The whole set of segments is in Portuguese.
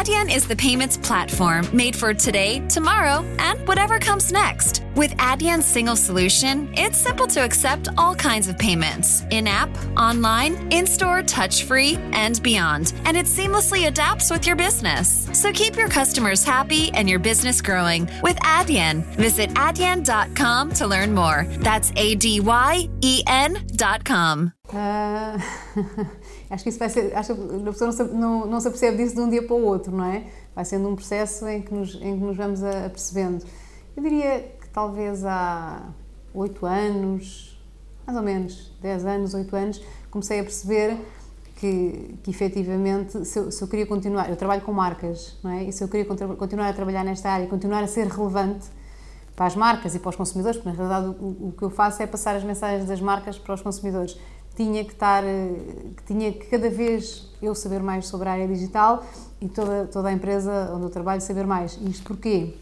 Adyen is the payments platform made for today, tomorrow, and whatever comes next. With Adyen's single solution, it's simple to accept all kinds of payments in app, online, in store, touch free, and beyond. And it seamlessly adapts with your business. So keep your customers happy and your business growing with Adyen. Visit adyen.com to learn more. That's A D Y E N.com. Uh, acho que isso vai ser. Acho que a pessoa não se, não, não se apercebe disso de um dia para o outro, não é? Vai sendo um processo em que nos, em que nos vamos apercebendo. Eu diria que talvez há oito anos, mais ou menos, dez anos, oito anos, comecei a perceber que, que efetivamente, se eu, se eu, queria continuar, eu trabalho com marcas, não é? E se eu queria continuar a trabalhar nesta área, continuar a ser relevante para as marcas e para os consumidores, porque na realidade o, o que eu faço é passar as mensagens das marcas para os consumidores tinha que estar, eh, que tinha que cada vez eu saber mais sobre a área digital e toda, toda a empresa onde eu trabalho saber mais. Isto porquê?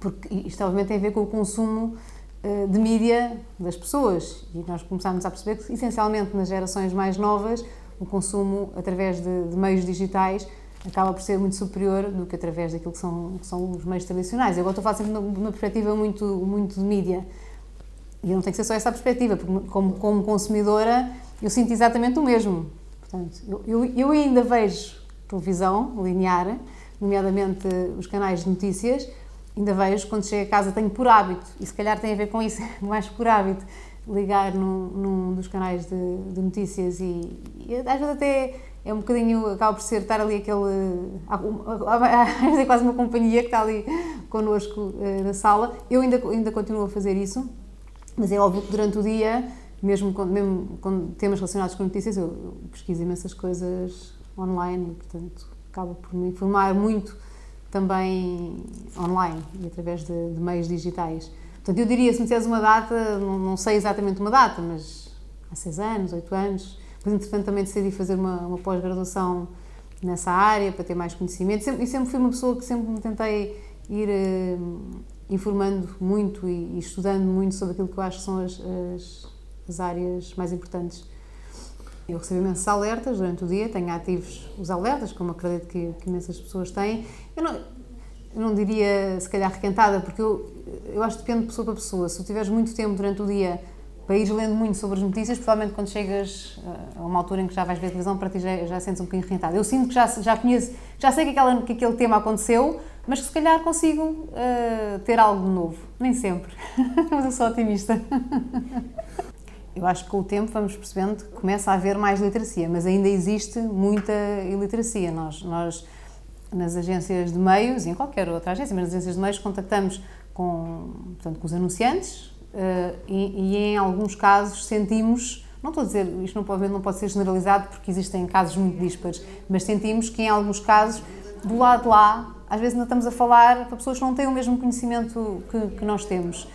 Porque isto obviamente tem a ver com o consumo eh, de mídia das pessoas e nós começámos a perceber que essencialmente nas gerações mais novas o consumo através de, de meios digitais acaba por ser muito superior do que através daquilo que são, que são os meios tradicionais. Eu agora estou a falar sempre de uma perspectiva muito, muito de mídia e não tem que ser só essa perspectiva, porque como, como consumidora eu sinto exatamente o mesmo. Portanto, eu, eu, ainda vejo televisão linear, nomeadamente os canais de notícias, ainda vejo quando chego a casa, tenho por hábito, e se calhar tem a ver com isso, mais por hábito, ligar num, num dos canais de, de notícias e, e, às vezes até é um bocadinho, acaba por ser estar ali aquele, é quase uma companhia que está ali connosco eh, na sala. Eu ainda, ainda continuo a fazer isso, mas é óbvio que durante o dia, mesmo com, mesmo temas relacionados com notícias, eu, pesquiso imensas coisas online e, portanto, acabo por me informar muito também online e através de, de meios digitais. Portanto, eu diria, se me disseres uma data, não, não, sei exatamente uma data, mas há seis anos, oito anos. Depois, entretanto, também decidi fazer uma, uma pós-graduação nessa área para ter mais conhecimento. E sempre fui uma pessoa que sempre me tentei ir uh, informando muito e, e, estudando muito sobre aquilo que eu acho que são as, as, as áreas mais importantes. Eu recebo imensos alertas durante o dia, tenho ativos os alertas, como acredito que, que imensas pessoas têm. Eu não, eu não diria, se calhar, requentada, porque eu, eu acho que depende de pessoa para pessoa. Se tu tiveres muito tempo durante o dia para ires lendo muito sobre as notícias, provavelmente quando chegas eh, a uma altura em que já vais ver televisão, para ti já, já sentes um bocadinho requentada. Eu sinto que já, já conheço, já sei que, aquela, que aquele tema aconteceu, mas que se calhar consigo uh, ter algo novo. Nem sempre, mas eu sou otimista. Eu acho que com o tempo vamos percebendo que começa a haver mais literacia, mas ainda existe muita iliteracia. Nós, nós nas agências de meios e em qualquer outra agência, mas nas agências de meios contactamos com, portanto, com os anunciantes uh, e, e, em alguns casos sentimos, não estou a dizer, isto não pode, não pode ser generalizado porque existem casos muito díspares, mas sentimos que em alguns casos, do lado lá, às vezes ainda estamos a falar para pessoas que não têm o mesmo conhecimento que, que nós temos.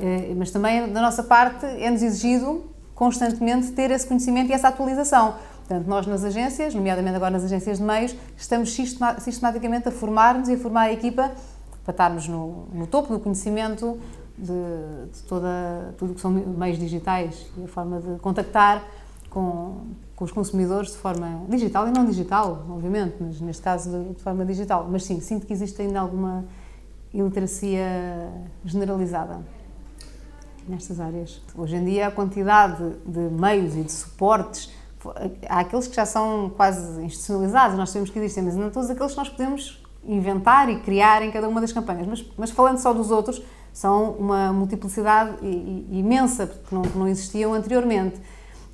Eh, mas também da nossa parte é-nos exigido constantemente ter esse conhecimento e essa atualização. Portanto, nós nas agências, nomeadamente agora nas agências de meios, estamos sistematicamente a formar-nos e a formar a equipa para estarmos no, no topo do conhecimento de, de toda, tudo que são meios digitais e a forma de contactar com, com, os consumidores de forma digital e não digital, obviamente, mas neste caso de, forma digital. Mas sim, sinto que existe ainda alguma iliteracia generalizada nestas áreas. Hoje em dia, a quantidade de meios e de suportes, há aqueles que já são quase institucionalizados, nós sabemos que existem, mas não todos aqueles que nós podemos inventar e criar em cada uma das campanhas. Mas, mas falando só dos outros, são uma multiplicidade imensa, que não, não existiam anteriormente.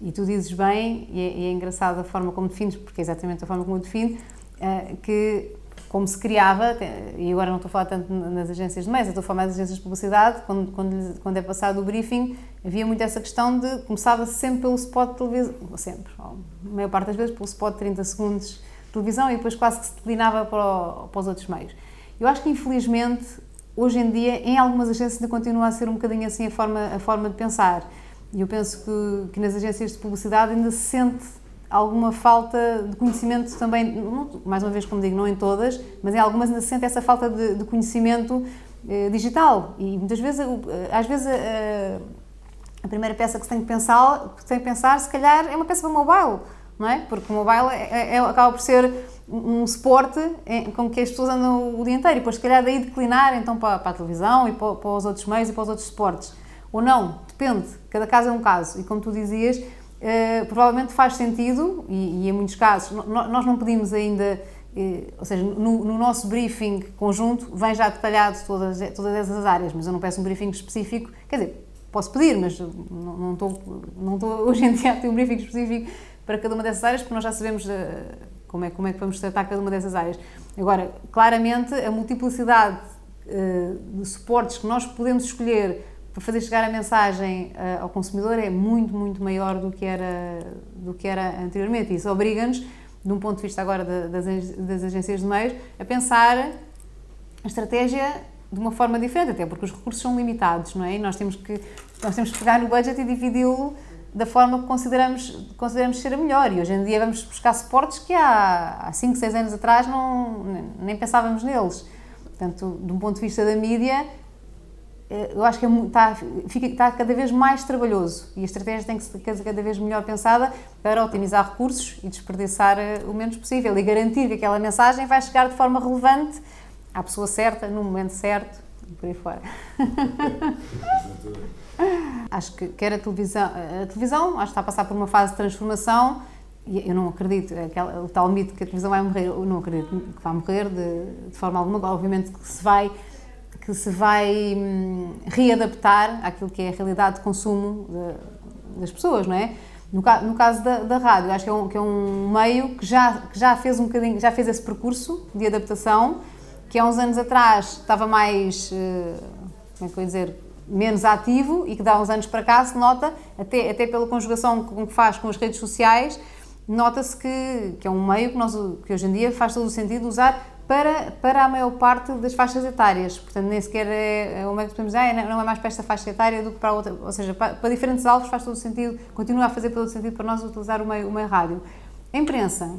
E tu dizes bem, e é, e é engraçado a forma como defines, porque é exatamente a forma como eu defino, uh, que como se criava, e agora não estou a falar tanto nas agências de meios, estou a falar mais agências de publicidade, quando, quando, quando é passado o briefing, havia muito essa questão de, começava sempre pelo spot de televisão, sempre, a maior parte das vezes pelo spot de 30 segundos de televisão e depois quase que se declinava para, o, para os outros meios. Eu acho que infelizmente, hoje em dia, em algumas agências ainda continua a ser um bocadinho assim a forma, a forma de pensar. E eu penso que, que nas agências de publicidade ainda se sente alguma falta de conhecimento também, mais uma vez, como digo, não em todas, mas em algumas ainda se sente essa falta de, de conhecimento eh, digital. E muitas vezes, às vezes, a, a, primeira peça que se tem que pensar, que tem que pensar, se calhar, é uma peça para mobile, não é? Porque o mobile é, é, é, acaba por ser um suporte com que as pessoas andam o dia inteiro e depois se calhar daí declinar então para, para a televisão e para, para, os outros meios e para os outros suportes. Ou não, depende, cada caso é um caso e como tu dizias, eh, provavelmente faz sentido e, e, em muitos casos nós não pedimos ainda, eh, ou seja, no, no, nosso briefing conjunto vem já detalhado todas, todas essas áreas, mas eu não peço um briefing específico, quer dizer, posso pedir, mas não, estou, não estou hoje em dia a ter um briefing específico para cada uma dessas áreas porque nós já sabemos como é, como é que vamos tratar cada uma dessas áreas. Agora, claramente, a multiplicidade de suportes que nós podemos escolher para fazer chegar a mensagem uh, ao consumidor é muito, muito maior do que era, do que era anteriormente. Isso obriga-nos, de um ponto de vista agora das, das agências de meios, a pensar a estratégia de uma forma diferente, até porque os recursos são limitados, não é? E nós temos que, nós temos que pegar no budget e dividi-lo da forma que consideramos, consideramos ser a melhor. E hoje em dia vamos buscar suportes que há 5, 6 anos atrás não, nem pensávamos neles. Portanto, de um ponto de vista da mídia, eu acho que é, está, fica, está cada vez mais trabalhoso e a estratégia tem que ser cada vez melhor pensada para otimizar recursos e desperdiçar eh, o menos possível e garantir que aquela mensagem vai chegar de forma relevante à pessoa certa, no momento certo e por aí fora. Acho que quer a televisão, a televisão acho que está a passar por uma fase de transformação e eu não acredito, aquela, o tal mito que a televisão vai morrer, eu não acredito que vai morrer de, de forma alguma, obviamente que se vai que se vai hum, readaptar àquilo que é a realidade de consumo de, das pessoas, não é? No, no caso da, da, rádio, acho que é, um, que é um meio que já, que já fez um bocadinho, já fez esse percurso de adaptação, que há uns anos atrás estava mais, eh, como é que eu dizer, menos ativo e que dá uns anos para cá se nota, até, até pela conjugação com que faz com as redes sociais, nota-se que, que é um meio que, nós, que hoje em dia faz todo o sentido usar para, para a maior parte das faixas etárias. Portanto, nem sequer é, é meio que podemos dizer, ah, não é mais para esta faixa etária do que para outra. Ou seja, para, para diferentes alvos faz todo o sentido, continua a fazer todo o sentido para nós utilizar o meio, o meio rádio. A imprensa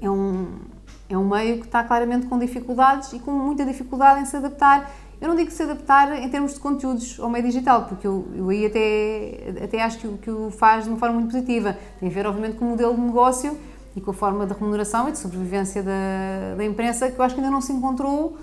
é um, é um meio que está claramente com dificuldades e com muita dificuldade em se adaptar eu não digo se adaptar em termos de conteúdos ao meio digital, porque eu, eu aí até, até acho que, que o faz de uma forma muito positiva. Tem a ver, obviamente, com o modelo de negócio e com a forma de remuneração e de sobrevivência da, da imprensa, que eu acho que ainda não se encontrou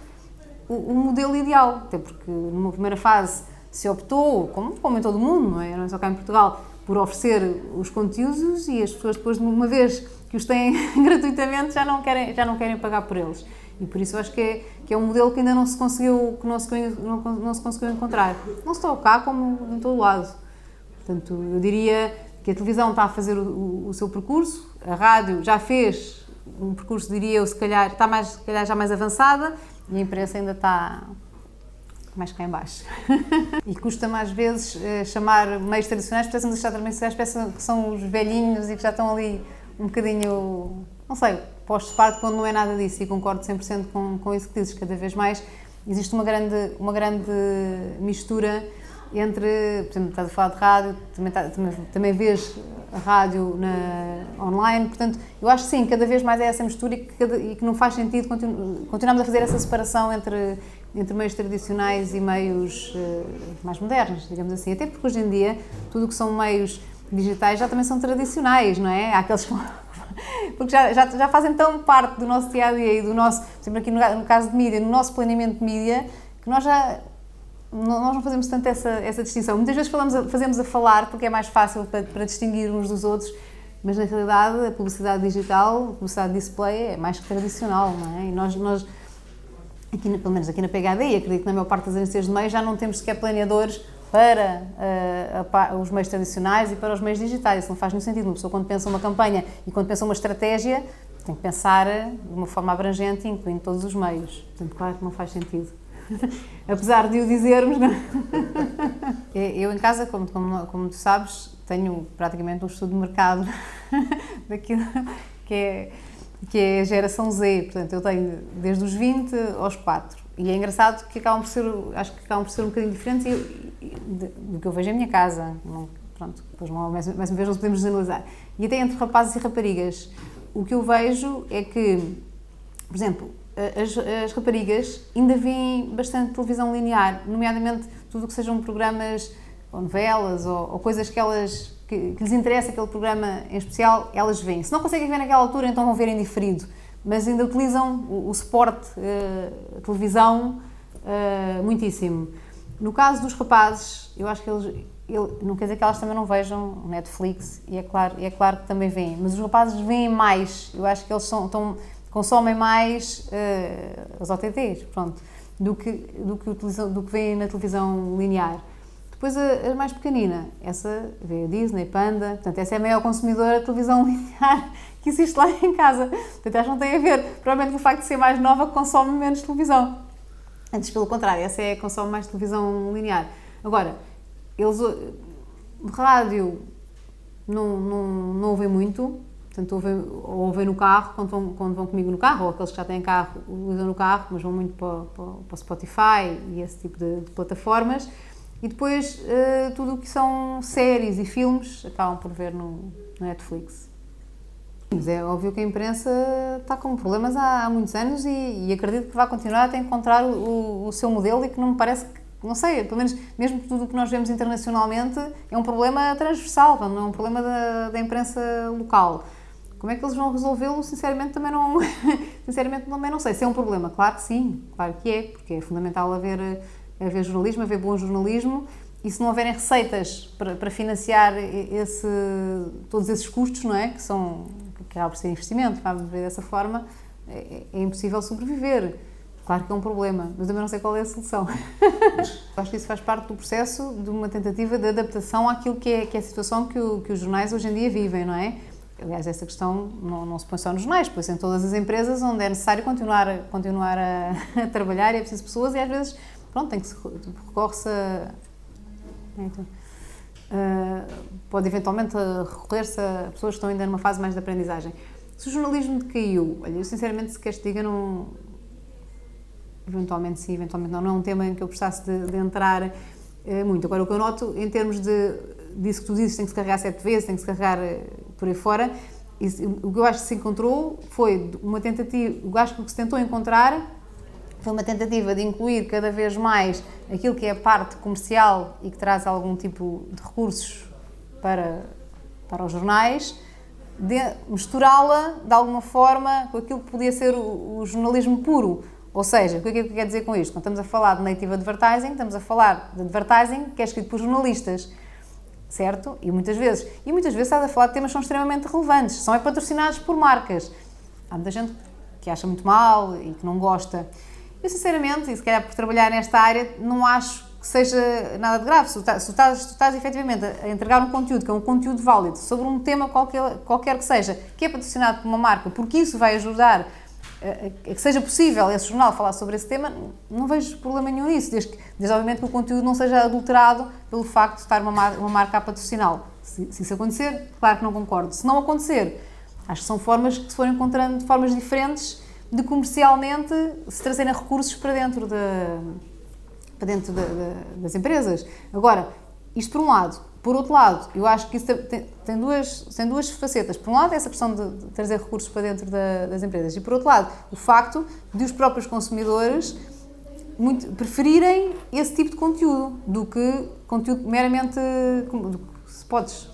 o, o, modelo ideal. Até porque numa primeira fase se optou, como, como em todo o mundo, não é? não é só cá em Portugal, por oferecer os conteúdos e as pessoas depois de uma vez que os têm gratuitamente já não querem já não querem pagar por eles. E por isso acho que é, que é um modelo que ainda não se conseguiu, que não se, não, não se conseguiu encontrar. Não só cá, como em todo lado. Portanto, eu diria que a televisão está a fazer o, o, o seu percurso, a rádio já fez um percurso, diria eu, se calhar, está mais, se calhar já mais avançada e a imprensa ainda está mais cá em baixo. e custa mais vezes eh, chamar meios tradicionais, a achar também que são os velhinhos e que já estão ali um bocadinho, não sei, postos de parte quando não é nada disso e concordo 100% com, com isso que dizes, cada vez mais existe uma grande, uma grande mistura entre, por exemplo, estás a falar de rádio, também, tá, também, também vês rádio na, online, portanto, eu acho que sim, cada vez mais é essa mistura e que, cada, e que não faz sentido continu, continuarmos a fazer essa separação entre, entre meios tradicionais e meios uh, mais modernos, digamos assim, até porque hoje em dia tudo o que são meios digitais já também são tradicionais, não é? Há aqueles que porque já, já, já fazem tão parte do nosso dia a dia e do nosso, sempre aqui no, no caso de mídia, no nosso planeamento de mídia, que nós já nós não fazemos tanto essa, essa distinção. Muitas vezes falamos a, fazemos a falar porque é mais fácil para, para, distinguir uns dos outros, mas na realidade a publicidade digital, a publicidade display é mais tradicional, não é? E nós, nós aqui, pelo menos aqui na PHD, acredito que na maior parte das agências de meio já não temos sequer planeadores para uh, os meios tradicionais e para os meios digitais. Isso não faz nenhum sentido. Uma pessoa, quando pensa uma campanha e quando pensa uma estratégia, tem que pensar de uma forma abrangente, incluindo todos os meios. Portanto, claro que não faz sentido. Apesar de o dizermos, não? É? eu em casa, como, como, como tu sabes, tenho praticamente um estudo de mercado daquilo que é, que é a geração Z. Portanto, eu tenho desde os 20 aos 4. E é engraçado que acabam por ser, acho que acabam por ser um bocadinho diferentes do que eu vejo em minha casa. Não, pronto, depois mais, mais uma vez não podemos generalizar. E até entre rapazes e raparigas, o que eu vejo é que, por exemplo, as, as raparigas ainda veem bastante televisão linear, nomeadamente tudo o que sejam programas ou novelas ou, ou coisas que elas que, que, lhes interessa aquele programa em especial, elas veem. Se não conseguem ver naquela altura, então vão ver em diferido mas ainda utilizam o, o suporte, uh, televisão, uh, muitíssimo. No caso dos rapazes, eu acho que eles, ele, não quer dizer que elas também não vejam Netflix, e é claro, é claro que também veem, mas os rapazes veem mais, eu acho que eles são, tão, consomem mais uh, as OTTs, pronto, do que, do que, utilizam, do que veem na televisão linear. Depois a, a, mais pequenina, essa vê a Disney, Panda, portanto essa é a maior consumidora de televisão linear que existe lá em casa. Portanto, acho que não tem a ver, provavelmente com o facto de ser mais nova consome menos televisão. Antes, pelo contrário, essa é consome mais televisão linear. Agora, eles rádio não, não, não ouvem muito, portanto ouvem, ouvem no carro, quando vão, quando vão comigo no carro, ou aqueles que já têm carro usam no carro, mas vão muito para, para, para o Spotify e esse tipo de, de plataformas. E depois uh, tudo o que são séries e filmes acabam por ver no, no Netflix. Mas é óbvio que a imprensa está com problemas há, há muitos anos e, e, acredito que vai continuar a encontrar o, o, seu modelo e que não me parece que, não sei, pelo menos mesmo tudo o que nós vemos internacionalmente é um problema transversal, não é um problema da, da imprensa local. Como é que eles vão resolvê-lo? Sinceramente também não, sinceramente também não sei. Se é um problema, claro que sim, claro que é, porque é fundamental haver haver jornalismo, haver bom jornalismo e se não houverem receitas para, para financiar esse, todos esses custos, não é? Que são, que acaba por ser investimento, vamos ver dessa forma, é, é, impossível sobreviver. Claro que é um problema, mas também não sei qual é a solução. Acho que isso faz parte do processo de uma tentativa de adaptação àquilo que é, que é a situação que, o, que os jornais hoje em dia vivem, não é? Aliás, essa questão não, não se põe só nos jornais, pois em todas as empresas onde é necessário continuar, continuar a, a trabalhar e é preciso pessoas e às vezes pronto, tem que se recorre-se a. Então, uh, pode eventualmente recorrer-se a pessoas que estão ainda numa fase mais de aprendizagem. Se o jornalismo decaiu, olha, eu sinceramente, se queres te diga, não. Eventualmente sim, eventualmente não. Não é um tema em que eu gostasse de, de entrar uh, muito. Agora, o que eu noto em termos de. disso que tu dizes, tem que se carregar sete vezes, tem que se carregar uh, por aí fora. Isso, o que eu acho que se encontrou foi uma tentativa. O acho que o que se tentou encontrar foi uma tentativa de incluir cada vez mais aquilo que é a parte comercial e que traz algum tipo de recursos para, para os jornais, misturá-la de alguma forma com aquilo que podia ser o, o, jornalismo puro. Ou seja, o que é que quer dizer com isto? Quando estamos a falar de native advertising, estamos a falar de advertising que é escrito por jornalistas, certo? E muitas vezes, e muitas vezes estás a falar de temas que são extremamente relevantes, são é patrocinados por marcas. Há muita gente que acha muito mal e que não gosta. Eu, sinceramente, e se calhar por trabalhar nesta área, não acho que seja nada de grave. Se tu estás, se tu estás, efetivamente a entregar um conteúdo que é um conteúdo válido sobre um tema qualquer, qualquer que seja, que é patrocinado por uma marca, porque isso vai ajudar que seja possível esse jornal falar sobre esse tema, não vejo problema nenhum nisso, desde, que, desde obviamente que o conteúdo não seja adulterado pelo facto de estar uma, uma marca a. Se, se isso acontecer, claro que não concordo. Se não acontecer, acho que são formas que se foram encontrando formas diferentes de comercialmente se trazerem recursos para dentro, de, para dentro de, de, das empresas. Agora, isto por um lado. Por outro lado, eu acho que isso tem, tem, duas, tem duas facetas. Por um lado, essa questão de, trazer recursos para dentro das empresas. E por outro lado, o facto de os próprios consumidores muito, preferirem esse tipo de conteúdo do que conteúdo meramente spots,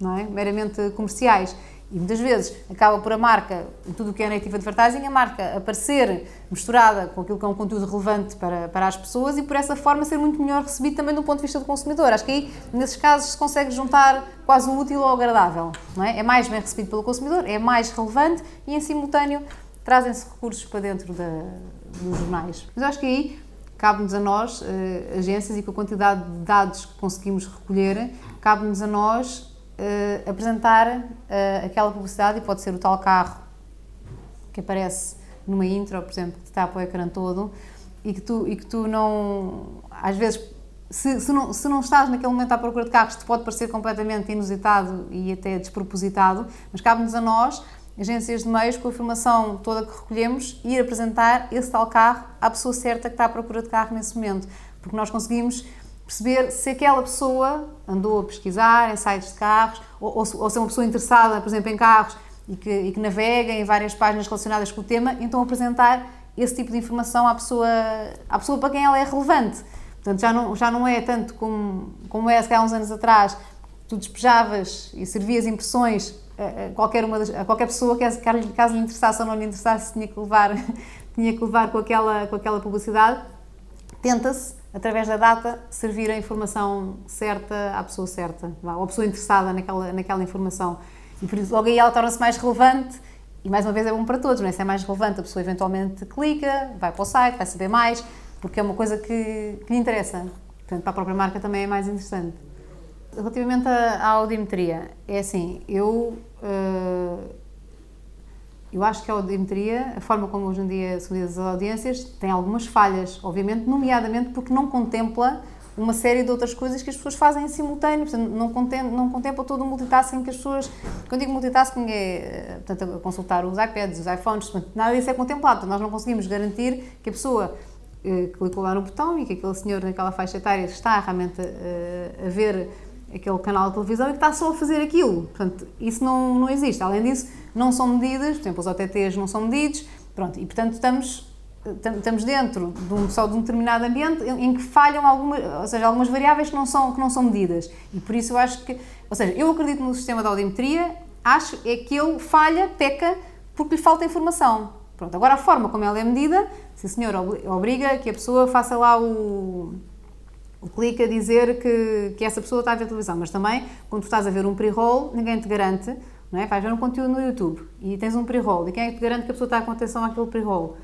não é? meramente comerciais. E muitas vezes acaba por a marca, em tudo o que é native advertising, a marca aparecer misturada com aquilo que é um conteúdo relevante para, para as pessoas e por essa forma ser muito melhor recebido também do ponto de vista do consumidor. Acho que aí, nesses casos, se consegue juntar quase o útil ao agradável. Não é? é mais bem recebido pelo consumidor, é mais relevante e, em simultâneo, trazem-se recursos para dentro da, dos jornais. Mas acho que aí cabe-nos a nós, eh, agências, e com a quantidade de dados que conseguimos recolher, cabe-nos a nós uh, apresentar uh, aquela publicidade e pode ser o tal carro que aparece numa intro, por exemplo, que está para o ecrã todo e que tu, e que tu não. Às vezes, se, se, não, se não estás naquele momento à procura de carros, te pode parecer completamente inusitado e até despropositado, mas cabe-nos a nós, agências de meios, com a informação toda que recolhemos, ir apresentar esse tal carro à pessoa certa que está à procura de carro nesse momento. Porque nós conseguimos perceber se aquela pessoa andou a pesquisar em sites de carros ou, ou, ou se é uma pessoa interessada, por exemplo, em carros e que, e que, navega em várias páginas relacionadas com o tema, então apresentar esse tipo de informação à pessoa, à pessoa para quem ela é relevante. Portanto, já não, já não é tanto como, como é há uns anos atrás, tu despejavas e servias impressões a, qualquer, uma das, a qualquer pessoa, que caso lhe interessasse ou não lhe interessasse, tinha que levar, tinha que levar com, aquela, com aquela publicidade. Tenta-se, através da data, servir a informação certa à pessoa certa, ou à pessoa interessada naquela, naquela informação. E por isso, logo aí ela torna-se mais relevante e mais uma vez é bom para todos, não é? Se é mais relevante, a pessoa eventualmente clica, vai para o site, vai saber mais, porque é uma coisa que, que lhe interessa. Portanto, para a própria marca também é mais interessante. Relativamente à, audiometria, é assim, eu, uh, eu acho que a audiometria, a forma como hoje em dia medidas as audiências, tem algumas falhas, obviamente, nomeadamente porque não contempla uma série de outras coisas que as pessoas fazem em simultâneo, portanto, não, contempla, não contempla todo o multitasking que as pessoas. Quando digo multitasking, é portanto, consultar os iPads, os iPhones, portanto, nada disso é contemplado. Nós não conseguimos garantir que a pessoa eh, clicou lá no botão e que aquele senhor naquela faixa etária está realmente eh, a ver aquele canal de televisão e que está só a fazer aquilo. Portanto, isso não, não existe. Além disso, não são medidas, por exemplo, os OTTs não são medidos, pronto, e portanto estamos estamos dentro de um, só de um determinado ambiente em que falham algumas, ou seja, algumas variáveis que não são que não são medidas e por isso eu acho que, ou seja, eu acredito no sistema de audiometria, acho é que ele falha, peca porque lhe falta informação. Pronto, agora a forma como ela é medida, se o senhor obriga que a pessoa faça lá o, o clique a dizer que, que essa pessoa está a ver televisão, mas também quando tu estás a ver um pre-roll, ninguém te garante, não é? Vais ver um conteúdo no YouTube e tens um pre-roll, e quem é que te garante que a pessoa está com atenção àquele pre-roll?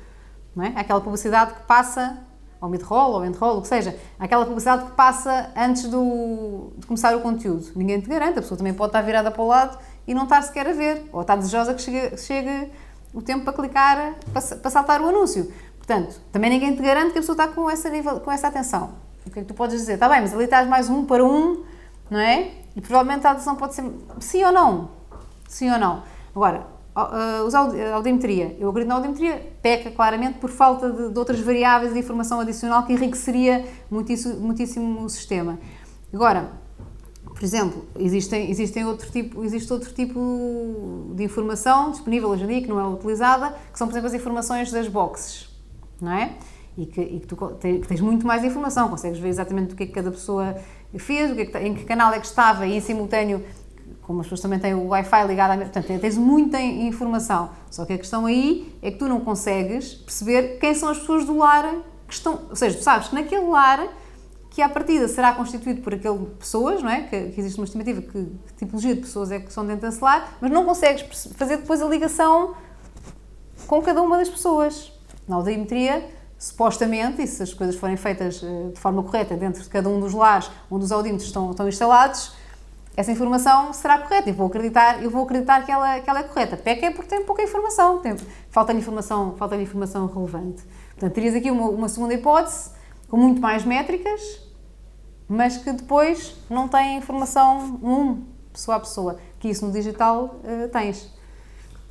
não é? Aquela publicidade que passa ao mid-roll, ou end-roll, o que seja, aquela publicidade que passa antes do, de começar o conteúdo. Ninguém te garante, a pessoa também pode estar virada para o lado e não estar sequer a ver, ou estar desejosa que chegue, chegue o tempo para clicar, para, para, saltar o anúncio. Portanto, também ninguém te garante que a pessoa está com essa, nível, com essa atenção. O que é que tu podes dizer? Está bem, mas ali estás mais um para um, não é? E provavelmente a atenção pode ser sim ou não. Sim ou não. Agora, usar a audiometria. Eu acredito na audiometria, peca claramente por falta de, de, outras variáveis de informação adicional que enriqueceria muitíssimo, muitíssimo o sistema. Agora, por exemplo, existem, existem outro tipo, existe outro tipo de informação disponível hoje em dia que não é utilizada, que são, por exemplo, as informações das boxes, não é? E que, e que tu que tens muito mais informação, consegues ver exatamente o que é que cada pessoa fez, o que é que, em que canal é que estava e em simultâneo como as pessoas também têm o Wi-Fi ligado à portanto tens muita informação. Só que a questão aí é que tu não consegues perceber quem são as pessoas do lar que estão, ou seja, tu sabes que naquele lar que à partida será constituído por aquele pessoas, não é? Que, que existe uma estimativa que, que, tipologia de pessoas é que são dentro desse lar, mas não consegues fazer depois a ligação com cada uma das pessoas. Na audiometria, supostamente, e se as coisas forem feitas eh, de forma correta dentro de cada um dos lares onde os audímetros estão, estão instalados, essa informação será correta. Eu vou acreditar, eu vou acreditar que ela, que ela é correta. PEC é porque tem pouca informação, falta-lhe informação, falta informação relevante. Portanto, terias aqui uma, uma segunda hipótese com muito mais métricas, mas que depois não tem informação um, pessoa a pessoa, que isso no digital uh, tens.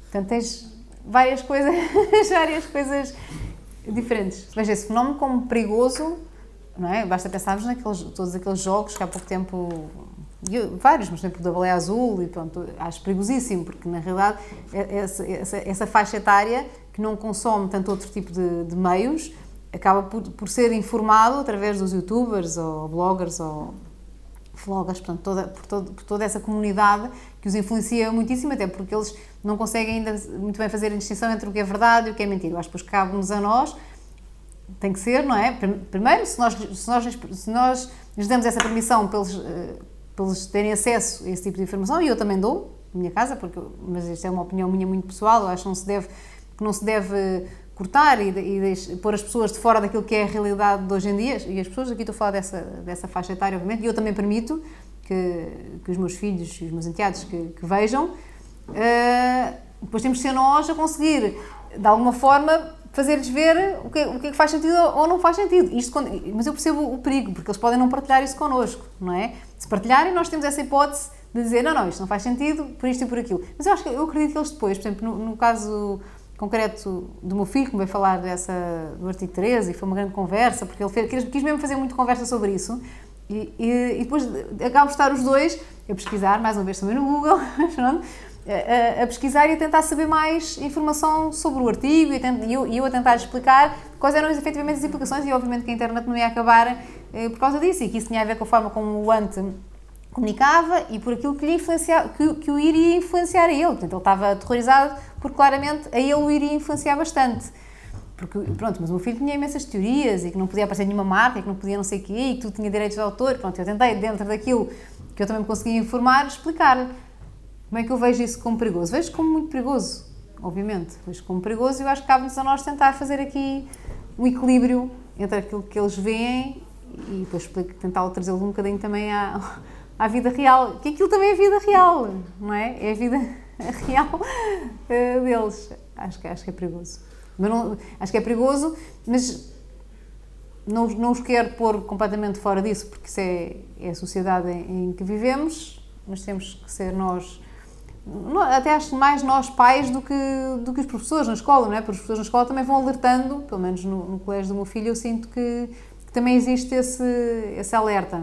Portanto, tens várias coisas, várias coisas diferentes. Veja, esse fenómeno como perigoso, não é? Basta pensarmos naqueles, todos aqueles jogos que há pouco tempo vários, mas exemplo da baleia azul e pronto, acho perigosíssimo, porque na realidade é, é essa, essa, essa faixa etária que não consome tanto outro tipo de, de meios, acaba por, por, ser informado através dos youtubers ou bloggers ou vloggers, portanto, toda, por, todo, por toda essa comunidade que os influencia muitíssimo, até porque eles não conseguem ainda muito bem fazer a distinção entre o que é verdade e o que é mentira. Eu acho que depois cabe-nos a nós, tem que ser, não é? Primeiro, se nós, se nós, se nós lhes damos essa permissão pelos eh, para eles terem acesso a esse tipo de informação, e eu também dou, na minha casa, porque, mas isto é uma opinião minha muito pessoal, eu acho que não se deve, que não se deve cortar e, e pôr as pessoas de fora daquilo que é a realidade de hoje em dia, e as pessoas, aqui estou a falar dessa, dessa faixa etária, obviamente, e eu também permito que, que os meus filhos e os meus enteados que, que vejam, uh, depois temos de ser nós a conseguir, de alguma forma, fazer-lhes ver o que, o que é que faz sentido ou não faz sentido. Isto, mas eu percebo o perigo, porque eles podem não partilhar isso connosco, não é? Se partilharem, nós temos essa hipótese de dizer, não, não, isto não faz sentido, por isto e por aquilo. Mas eu acho que, eu acredito que eles depois, por exemplo, no, no caso concreto do meu filho, que me veio falar dessa, do artigo 13, e foi uma grande conversa, porque ele fez, quis mesmo fazer muito conversa sobre isso, e, e, e depois acabam de estar os dois a pesquisar, mais uma vez também no Google, pronto, a, a, pesquisar e a tentar saber mais informação sobre o artigo e, eu, e eu a tentar explicar quais eram efetivamente as implicações e obviamente que a internet não ia acabar eh, por causa disso e que isso tinha a ver com a forma como o ante comunicava e por aquilo que, lhe influenciava, que, que o iria influenciar a ele. Portanto, ele estava aterrorizado porque claramente a ele o iria influenciar bastante. Porque, pronto, mas o meu filho tinha imensas teorias e que não podia aparecer nenhuma marca, e que não podia não sei o quê, e que tudo tinha direitos de autor. Pronto, eu tentei, dentro daquilo que eu também me conseguia informar, explicar-lhe como é que eu vejo isso como perigoso. Vejo como muito perigoso, obviamente. Vejo como perigoso e eu acho que cabe-nos a nós tentar fazer aqui um equilíbrio entre aquilo que eles veem e depois tentar trazê-los um bocadinho também à, à vida real. Que aquilo também é vida real, não é? É a vida real uh, deles. Acho que, acho que é perigoso. Mas não, acho que é perigoso, mas não, não os quero pôr completamente fora disso, porque isso é, é a sociedade em, em que vivemos, mas temos que ser nós até acho mais nós pais do que, do que os professores na escola, não é? Porque os professores na escola também vão alertando, pelo menos no, no colégio do meu filho, eu sinto que, que, também existe esse, esse alerta.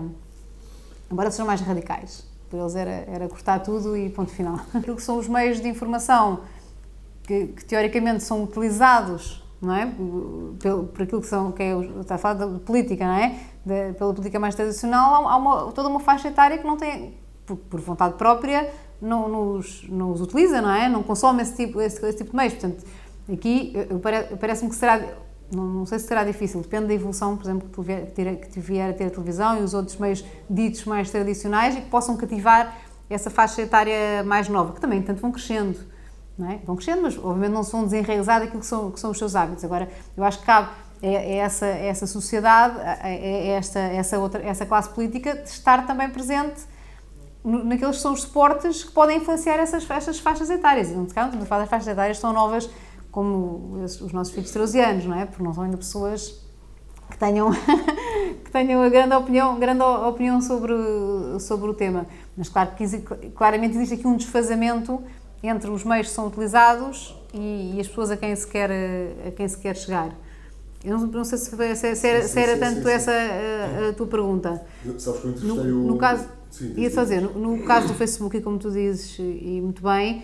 Embora sejam mais radicais. Para eles era, era cortar tudo e ponto final. Aquilo que são os meios de informação que, que teoricamente são utilizados não é? Por, por aquilo que são, que é, está a falar da política, não é? De, pela política mais tradicional, há uma, toda uma faixa etária que não tem, por, por vontade própria, não, não, os, não os utiliza, não é? Não consome esse tipo, esse, esse tipo de meios. Portanto, aqui parece-me que será, não, não, sei se será difícil, depende da evolução, por exemplo, que tu, vier, que vier a ter a televisão e os outros meios ditos mais tradicionais e que possam cativar essa faixa etária mais nova, que também tanto vão crescendo é? Vão crescendo, mas obviamente não são desenraizados aquilo que são, que são os seus hábitos. Agora, eu acho que cabe é, é essa, essa sociedade, é, esta, essa, outra, essa classe política de estar também presente naqueles que são os suportes que podem influenciar essas, faixas etárias. E, no caso, a falar faixas etárias tão novas como os nossos filhos de 13 anos, não é? Porque não são ainda pessoas que tenham, que tenham a grande opinião, grande opinião sobre, sobre o tema. Mas claro que claramente existe aqui um desfazamento entre os meios que são utilizados e, e as pessoas a quem se quer, a quem se quer chegar. Eu não, não sei se, se, se, se era, sim, se era sim, tanto sim, essa a, a, tua pergunta. Sabes que eu no, no caso, sim, ia só dizer, no, no, caso do Facebook, e como tu dizes, e muito bem,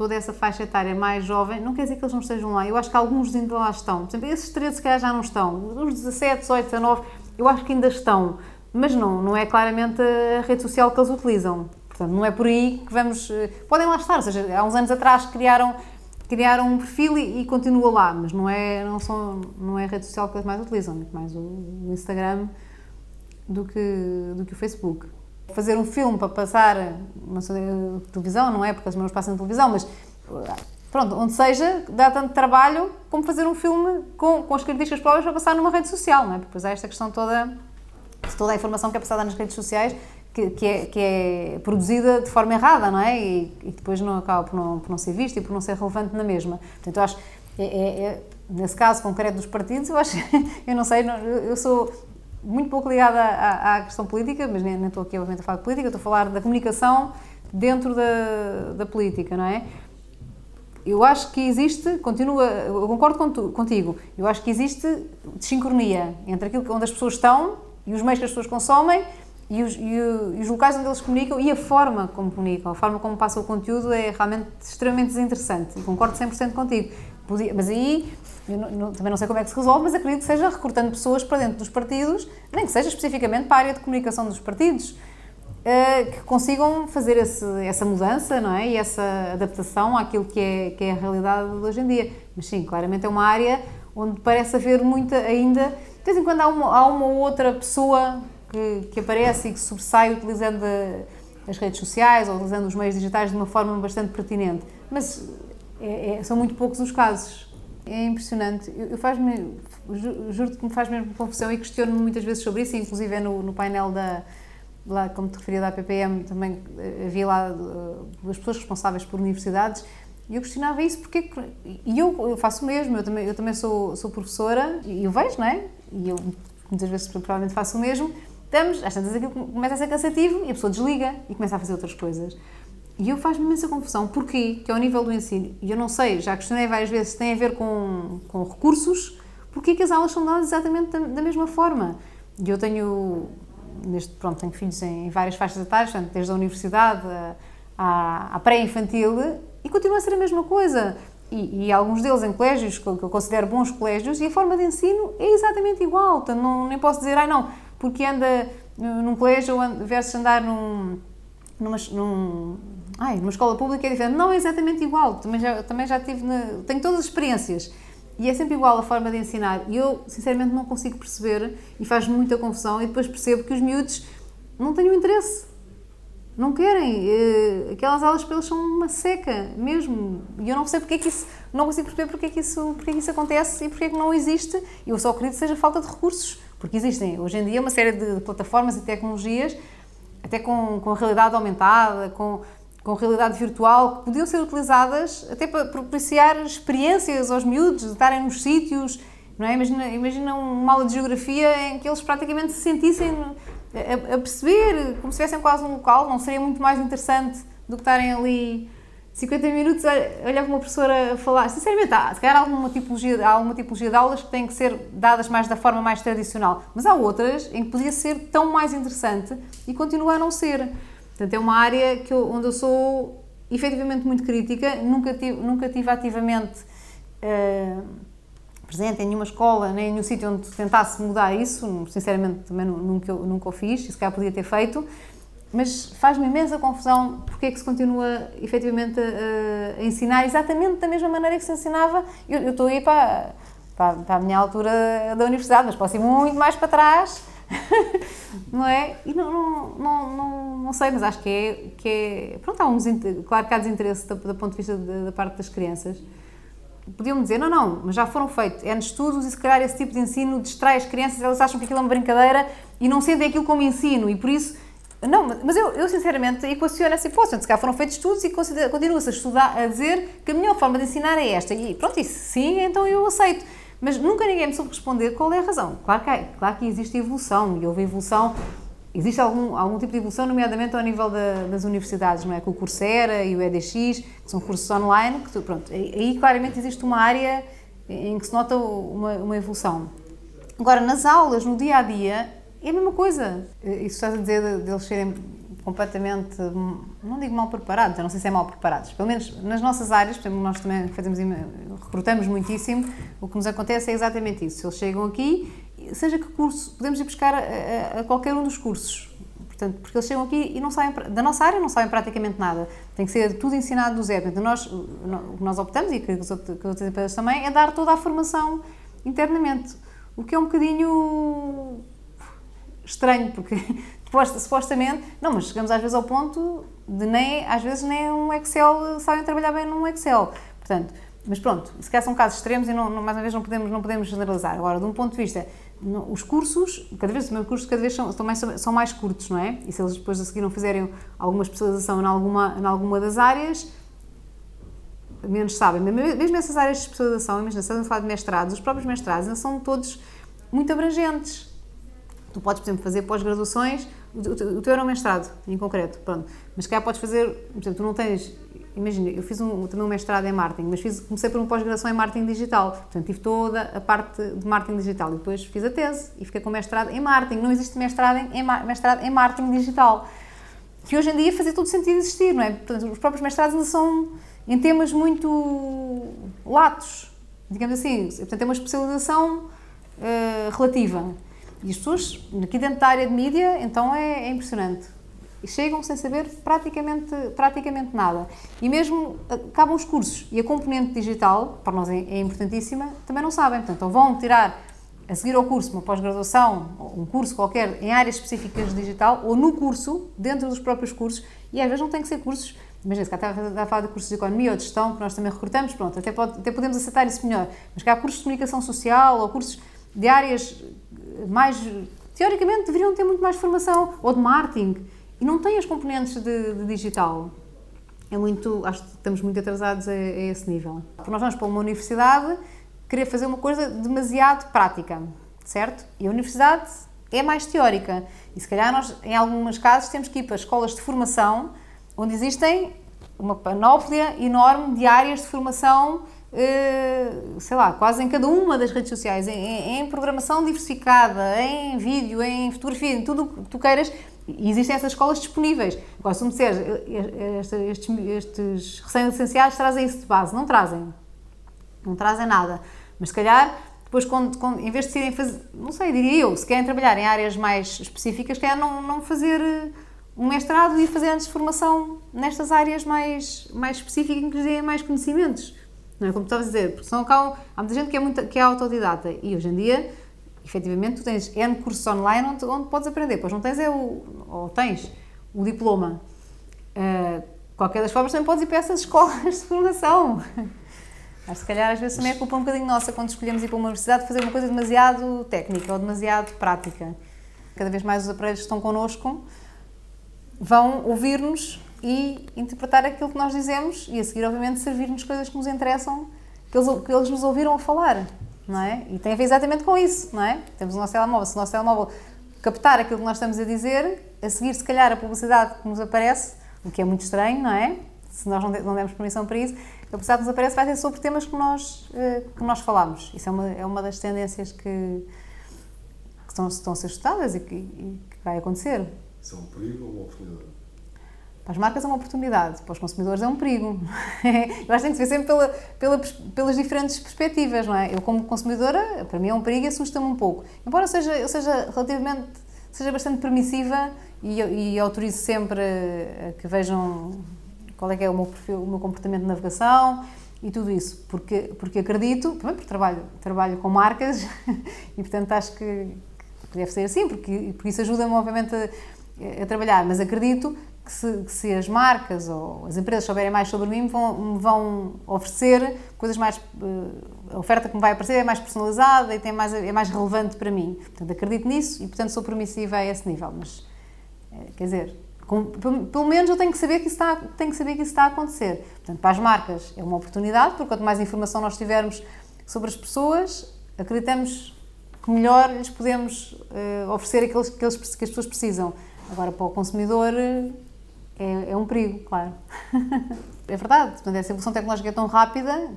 toda essa faixa etária mais jovem, não quer dizer que eles não estejam lá. Eu acho que alguns ainda lá estão. Por exemplo, esses 13 se calhar já não estão. Os 17, 18, 19, eu acho que ainda estão. Mas não, não é claramente a rede social que eles utilizam. Portanto, não é por aí que vamos. Eh, podem lá estar, ou seja, há uns anos atrás criaram, criaram um perfil e, e continua lá, mas não é, não, são, não é a rede social que eles mais utilizam, muito mais o, o Instagram do que, do que o Facebook. Fazer um filme para passar, não televisão, não é porque os meus passam na televisão, mas pronto, onde seja, dá tanto trabalho como fazer um filme com, com as características próprias para passar numa rede social, não é? Porque depois há esta questão toda, toda a informação que é passada nas redes sociais que, que, é, que é produzida de forma errada, não é? E, e depois não acaba por não, por não ser vista e por não ser relevante na mesma. Portanto, eu acho, é, é, é, nesse caso concreto dos partidos, eu acho, eu não sei, eu sou muito pouco ligada à, à questão política, mas nem, nem, estou aqui obviamente a falar de política, estou a falar da comunicação dentro da, da política, não é? Eu acho que existe, continua, eu concordo contigo, eu acho que existe sincronia entre aquilo onde as pessoas estão e os meios que as pessoas consomem e os, e, os, locais onde eles comunicam e a forma como comunicam, a forma como passam o conteúdo é realmente extremamente desinteressante e concordo 100% contigo. Mas aí, eu não, também não sei como é que se resolve, mas acredito que seja recrutando pessoas para dentro dos partidos, nem que seja especificamente para a área de comunicação dos partidos, uh, que consigam fazer esse, essa mudança não é? e essa adaptação àquilo que é, que é a realidade de hoje em dia. Mas sim, claramente é uma área onde parece haver muita ainda. De vez em quando há uma, há uma ou outra pessoa que, que aparece e que sobressai utilizando as redes sociais ou utilizando os meios digitais de uma forma bastante pertinente. Mas é, é, são muito poucos os casos. É impressionante. Eu, eu faz-me, juro que me faz mesmo confusão e questiono-me muitas vezes sobre isso, inclusive é no, no painel da, lá, como te referia, da APPM, também eh, havia lá uh, as pessoas responsáveis por universidades e eu questionava isso porque e eu, eu faço o mesmo, eu também, eu também sou, sou professora e eu vejo, não é? E eu muitas vezes provavelmente faço o mesmo estamos, às tantas aquilo começa a ser cansativo e a pessoa desliga e começa a fazer outras coisas. E eu faz-me imensa confusão. Porquê? Que ao nível do ensino, e eu não sei, já questionei várias vezes se tem a ver com, com recursos, porquê que as aulas são dadas exatamente da, da mesma forma? E eu tenho, neste, pronto, tenho filhos em, em várias faixas etárias, portanto, desde a universidade à, à pré-infantil, e continua a ser a mesma coisa. E, e, alguns deles em colégios que eu considero bons colégios, e a forma de ensino é exatamente igual. Portanto, não, nem posso dizer, ai ah, não, porque anda num colégio versus andar num, numa, num, ai, numa escola pública é diferente. Não é exatamente igual. Também já, também já tive, na, tenho todas as experiências. E é sempre igual a forma de ensinar. E eu, sinceramente, não consigo perceber e faz muita confusão. E depois percebo que os miúdos não têm o interesse. Não querem. Eh, aquelas aulas para eles são uma seca, mesmo. E eu não sei porque é que isso. Não consigo perceber porque é que isso, porque é que isso acontece e porque é que não existe. Eu só acredito que seja falta de recursos. Porque existem, hoje em dia, uma série de plataformas e tecnologias, até com, com realidade aumentada, com com realidade virtual que podiam ser utilizadas até para propiciar experiências aos miúdos, de estarem nos sítios, não é? Imagina, imagina uma aula de geografia em que eles praticamente se sentissem a, a perceber, como se estivessem quase um local, não seria muito mais interessante do que estarem ali 50 minutos a olhar para uma professora a falar. Sinceramente, há, se calhar há alguma, tipologia, há alguma tipologia de aulas que têm que ser dadas mais da forma mais tradicional, mas há outras em que podia ser tão mais interessante e continua a não ser. Portanto, é uma área que eu, onde eu sou efetivamente muito crítica, nunca tive, nunca tive ativamente uh, presente em nenhuma escola, nem em nenhum sítio onde tentasse mudar isso, sinceramente também nunca, nunca o fiz, se calhar podia ter feito, mas faz-me imensa confusão porque é que se continua efetivamente a, a, ensinar exatamente da mesma maneira que se ensinava. Eu, eu estou aí para, para, para a minha altura da universidade, mas posso ir muito mais para trás não é? E não, não, não, não, não sei, mas acho que é, que é. Pronto, há uns. Claro que há desinteresse do, do ponto de vista da, da parte das crianças. Podiam dizer, não, não, mas já foram feitos N estudos e se calhar esse tipo de ensino distrai as crianças, elas acham que aquilo é uma brincadeira e não sentem aquilo como ensino e por isso. Não, mas eu, eu sinceramente equaciono essa hipótese. Se calhar foram feitos estudos e continua-se a estudar, a dizer que a melhor forma de ensinar é esta. E pronto, isso sim, então eu aceito. Mas nunca ninguém me soube responder qual é a razão. Claro que, claro que existe evolução e houve evolução. Existe algum, algum tipo de evolução, nomeadamente ao nível da, das universidades, não é? Com o Coursera e o EDX, que são cursos online, que pronto, aí claramente existe uma área em que se nota uma, uma evolução. Agora, nas aulas, no dia a dia, é a mesma coisa. Isso estás a dizer deles serem completamente, não digo mal preparados, eu não sei se é mal preparados, pelo menos nas nossas áreas, por exemplo, nós também fazemos, recrutamos muitíssimo, o que nos acontece é exatamente isso. Eles chegam aqui, seja que curso, podemos ir buscar a, a, a qualquer um dos cursos, Portanto, porque eles chegam aqui e não sabem, da nossa área não sabem praticamente nada. Tem que ser tudo ensinado do zero. Portanto, nós, o que nós optamos, e que as outras empresas também, é dar toda a formação internamente. O que é um bocadinho estranho, porque supostamente, não, mas chegamos às vezes ao ponto de nem, às vezes nem um Excel sabem trabalhar bem num Excel. Portanto, mas pronto, se calhar são casos extremos e não, não, mais uma vez não podemos, não podemos generalizar. Agora, de um ponto de vista, os cursos, cada vez, os meus cursos cada vez são, são, mais, são mais curtos, não é? E se eles depois a seguir não fizerem alguma especialização em alguma, em alguma das áreas, menos sabem. Mesmo essas áreas de especialização, imagina, estamos a falar de mestrados, os próprios mestrados ainda são todos muito abrangentes. Tu podes, por exemplo, fazer pós-graduações o teu era um mestrado, em concreto, pronto. Mas calhar podes fazer, por exemplo, tu não tens, imagina, eu fiz um, também um mestrado em marketing, mas fiz, comecei por uma pós-graduação em marketing digital, portanto tive toda a parte de marketing digital e depois fiz a tese e fiquei com mestrado em marketing. Não existe mestrado em, mestrado em marketing digital, que hoje em dia fazia todo sentido existir, não é? Portanto, os próprios mestrados ainda são em temas muito latos, digamos assim, portanto é uma especialização uh, relativa. E as pessoas, aqui dentro da área de mídia, então é, é impressionante. E chegam sem saber praticamente, praticamente nada. E mesmo acabam os cursos e a componente digital, para nós é, é importantíssima, também não sabem. Portanto, ou vão tirar a seguir ao curso uma pós-graduação, um curso qualquer em áreas específicas de digital, ou no curso, dentro dos próprios cursos, e às vezes não tem que ser cursos, imagina, se cá está a falar de cursos de economia ou de gestão, que nós também recrutamos, pronto, até, pode, até podemos aceitar isso melhor, mas cá há cursos de comunicação social ou cursos de áreas mais. teoricamente deveriam ter muito mais formação, ou de marketing, e não têm as componentes de, de digital. É muito. acho que estamos muito atrasados a, a esse nível. Porque nós vamos para uma universidade querer fazer uma coisa demasiado prática, certo? E a universidade é mais teórica. E se calhar nós, em alguns casos, temos que ir para escolas de formação onde existem uma panóplia enorme de áreas de formação sei lá, quase em cada uma das redes sociais, em, em, programação diversificada, em vídeo, em fotografia, em tudo o que tu queiras, existem essas escolas disponíveis. Agora, se me disseres, eh, estes, estes recém-licenciados trazem isso de base, não trazem. Não trazem nada. Mas se calhar depois, quando, quando, em vez de serem fazer, não sei, diria eu, se querem trabalhar em áreas mais específicas, querem não, não fazer eh, um mestrado e fazer antes formação nestas áreas mais, mais específicas em que lhes deem mais conhecimentos. Não é como estavas a dizer, porque há muita gente que é, muito, que é autodidata e hoje em dia, efetivamente, tu tens N cursos online onde, onde podes aprender, pois não tens é o, ou tens o diploma. Uh, qualquer das formas também podes ir para essas escolas de formação. Mas se calhar às vezes também é culpa um bocadinho nossa quando escolhemos ir para uma universidade fazer uma coisa demasiado técnica ou demasiado prática. Cada vez mais os aparelhos que estão connosco vão ouvir-nos e interpretar aquilo que nós dizemos e a seguir, obviamente, servir-nos coisas que nos interessam, que eles, que eles nos ouviram a falar, não é? E tem a ver exatamente com isso, não é? Temos o nosso telemóvel, se o nosso telemóvel captar aquilo que nós estamos a dizer, a seguir, se calhar, a publicidade que nos aparece, o que é muito estranho, não é? Se nós não, não demos permissão para isso, a publicidade que nos aparece vai ser sobre temas que nós, eh, que nós falamos. Isso é uma, é uma das tendências que, que estão, estão a ser estudadas e que, e que vai acontecer. Isso é um perigo ou uma oportunidade? Para as marcas é uma oportunidade, para os consumidores é um perigo. Eu acho que tem que se ver sempre pela, pela, pelas diferentes perspectivas, não é? Eu, como consumidora, para mim é um perigo e assusta-me um pouco. Embora eu seja, eu seja relativamente, seja bastante permissiva e, e autorizo sempre que vejam qual é que é o meu perfil, o meu comportamento de navegação e tudo isso, porque, porque acredito, também porque trabalho, trabalho com marcas e portanto acho que, que deve ser assim, porque, porque isso ajuda-me obviamente a, a, trabalhar, mas acredito que se, que se, as marcas ou as empresas souberem mais sobre mim, vão, vão oferecer coisas mais. Eh, a oferta que me vai aparecer é mais personalizada e tem mais, é mais relevante para mim. Portanto, acredito nisso e, portanto, sou permissiva a esse nível. Mas, eh, quer dizer, com, pelo menos eu tenho que saber que isso está, tenho que saber que isso está a acontecer. Portanto, para as marcas é uma oportunidade, porque quanto mais informação nós tivermos sobre as pessoas, acreditamos que melhor lhes podemos uh, oferecer que, eles, que as pessoas precisam. Agora, para o consumidor, é, é um perigo, claro. é verdade, portanto, essa evolução tecnológica é tão rápida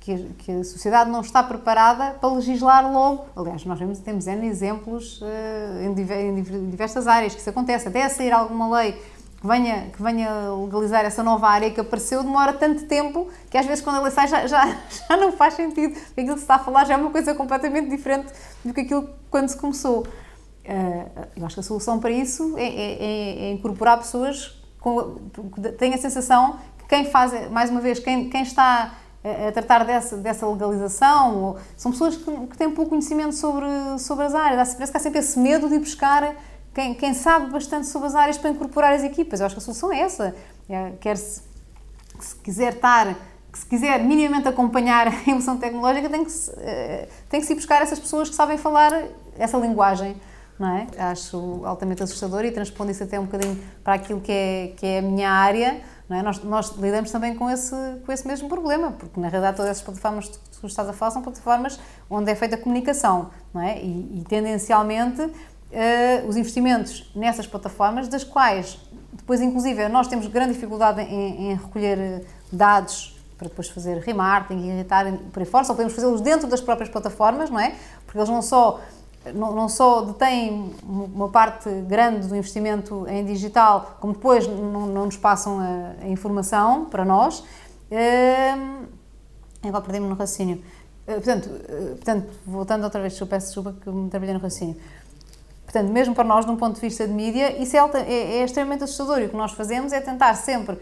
que, que, a sociedade não está preparada para legislar logo. Aliás, nós vemos, temos N exemplos uh, em, em, diversas áreas que isso acontece. Até a sair alguma lei que venha, que venha legalizar essa nova área que apareceu, demora tanto tempo que às vezes quando a lei sai já, já, já não faz sentido. Aquilo que se está a falar já é uma coisa completamente diferente do que aquilo quando se começou. Uh, eu acho que a solução para isso é, é, é, é incorporar pessoas que têm a sensação que quem faz, mais uma vez, quem, quem está a tratar dessa, dessa legalização. São pessoas que, que, têm pouco conhecimento sobre, sobre as áreas. Parece que há sempre esse medo de ir buscar quem, quem sabe bastante sobre as áreas para incorporar as equipas. Eu acho que a solução é essa. É, quer -se, se quiser estar, que se quiser minimamente acompanhar a evolução tecnológica, tem que, se, eh, tem que se ir buscar essas pessoas que sabem falar essa linguagem. Não é? Acho altamente assustador e transpondo isso até um bocadinho para aquilo que é, que é a minha área é? Nós, nós, lidamos também com esse, com esse mesmo problema, porque na realidade todas essas plataformas que tu estás a falar são plataformas onde é feita a comunicação, não é? E, e tendencialmente uh, os investimentos nessas plataformas, das quais depois inclusive nós temos grande dificuldade em, em recolher eh, dados para depois fazer remarketing irritar por aí fora, só podemos fazê-los dentro das próprias plataformas, não é? Porque eles não só não, não só detêm uma parte grande do investimento em digital, como depois não, não nos passam a, a, informação para nós. Uh, agora perdemos no raciocínio. Uh, portanto, uh, portanto, voltando outra vez, eu peço desculpa que me trabalhei no raciocínio. Portanto, mesmo para nós, de um ponto de vista de mídia, isso é, é, é extremamente assustador e o que nós fazemos é tentar sempre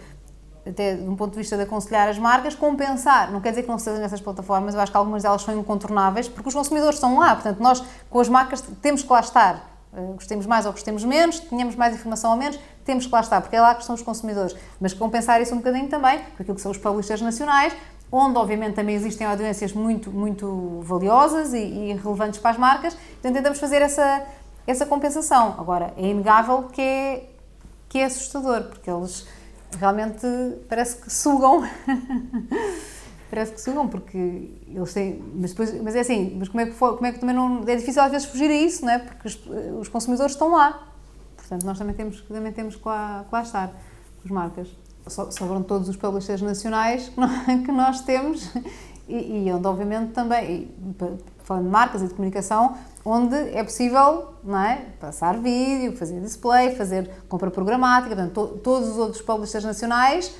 até de um ponto de vista de aconselhar as marcas, compensar. Não quer dizer que não estejam nessas plataformas, eu acho que algumas delas são incontornáveis, porque os consumidores estão lá, portanto, nós com as marcas temos que lá estar. Uh, gostemos mais ou gostemos menos, tenhamos mais informação ou menos, temos que lá estar, porque é lá que estão os consumidores. Mas compensar isso um bocadinho também com aquilo que são os publishers nacionais, onde obviamente também existem audiências muito, muito valiosas e, e relevantes para as marcas, então tentamos fazer essa, essa compensação. Agora, é inegável que é, que é assustador, porque eles realmente parece que sugam. parece que sugam, porque eles têm. Mas, depois, mas é assim, mas como é que, foi, como é que também não. É difícil às vezes fugir a isso, não é? Porque os, os consumidores estão lá. Portanto, nós também temos, também temos que, lá, que lá estar, com as marcas. So, sobram todos os publishers nacionais que nós, que nós temos e, e onde, obviamente, também, falando de marcas e de comunicação, onde é possível não é, passar vídeo, fazer display, fazer compra programática, portanto, to, todos os outros publishers nacionais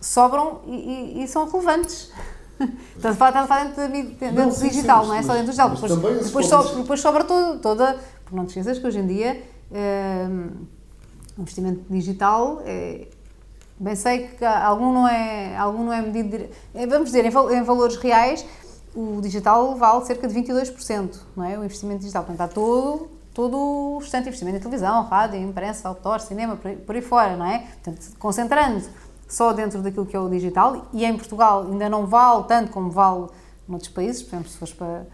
sobram e, e, e são relevantes. Estás a falar, dentro, dentro Não, do sim, digital, sim, não é mas- só dentro do digital. Depois, depois, so- depois sobra todo, toda. Porque não te esqueças que hoje em dia hum, o investimento digital é. Bem sei que algum não é, algum não é medido. eh, Vamos dizer, em, em valores reais, o digital vale cerca de 22%, não é? O investimento digital. Portanto, está todo, todo o restante investimento em televisão, rádio, imprensa, outdoor, cinema, por aí, por aí fora, não é? Portanto, concentrando só dentro daquilo que é o digital e em Portugal ainda não vale tanto como vale noutros países, por exemplo, se fores para,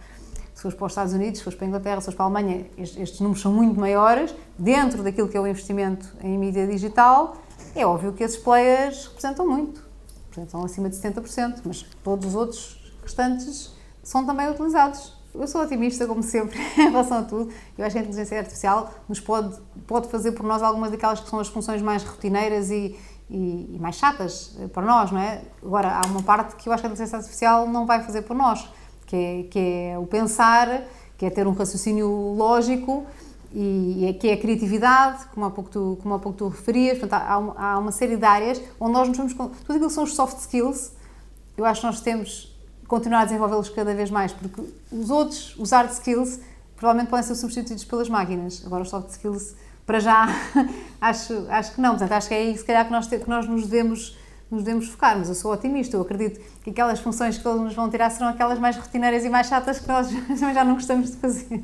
se fores para os Estados Unidos, se fores para a Inglaterra, se fores para a Alemanha, estes, estes números são muito maiores, dentro daquilo que é o investimento em mídia digital, é óbvio que esses players representam muito, representam acima de 70%, mas todos os outros restantes são também utilizados. Eu sou otimista, como sempre, em relação a tudo. Eu acho que a inteligência artificial nos pode, pode fazer por nós algumas daquelas que são as funções mais rotineiras e, e, e mais chatas eh, para nós, não é? Agora, há uma parte que eu acho que a inteligência artificial não vai fazer por nós, que é, que é o pensar, que é ter um raciocínio lógico e, e que é a criatividade, como há pouco tu, como há pouco tu referias. Portanto, há, há uma- série de áreas onde nós nos vamos. Tudo aquilo que são os soft skills, eu acho que nós temos continuar a desenvolvê-los cada vez mais, porque os outros, os hard skills, provavelmente podem ser substituídos pelas máquinas. Agora, os soft skills, para já, acho, acho que não. Portanto, acho que é aí, se calhar, que nós, que nós nos devemos nos devemos focar, mas eu sou otimista, eu acredito que aquelas funções que eles nos vão tirar serão aquelas mais rotineiras e mais chatas que nós já não gostamos de fazer.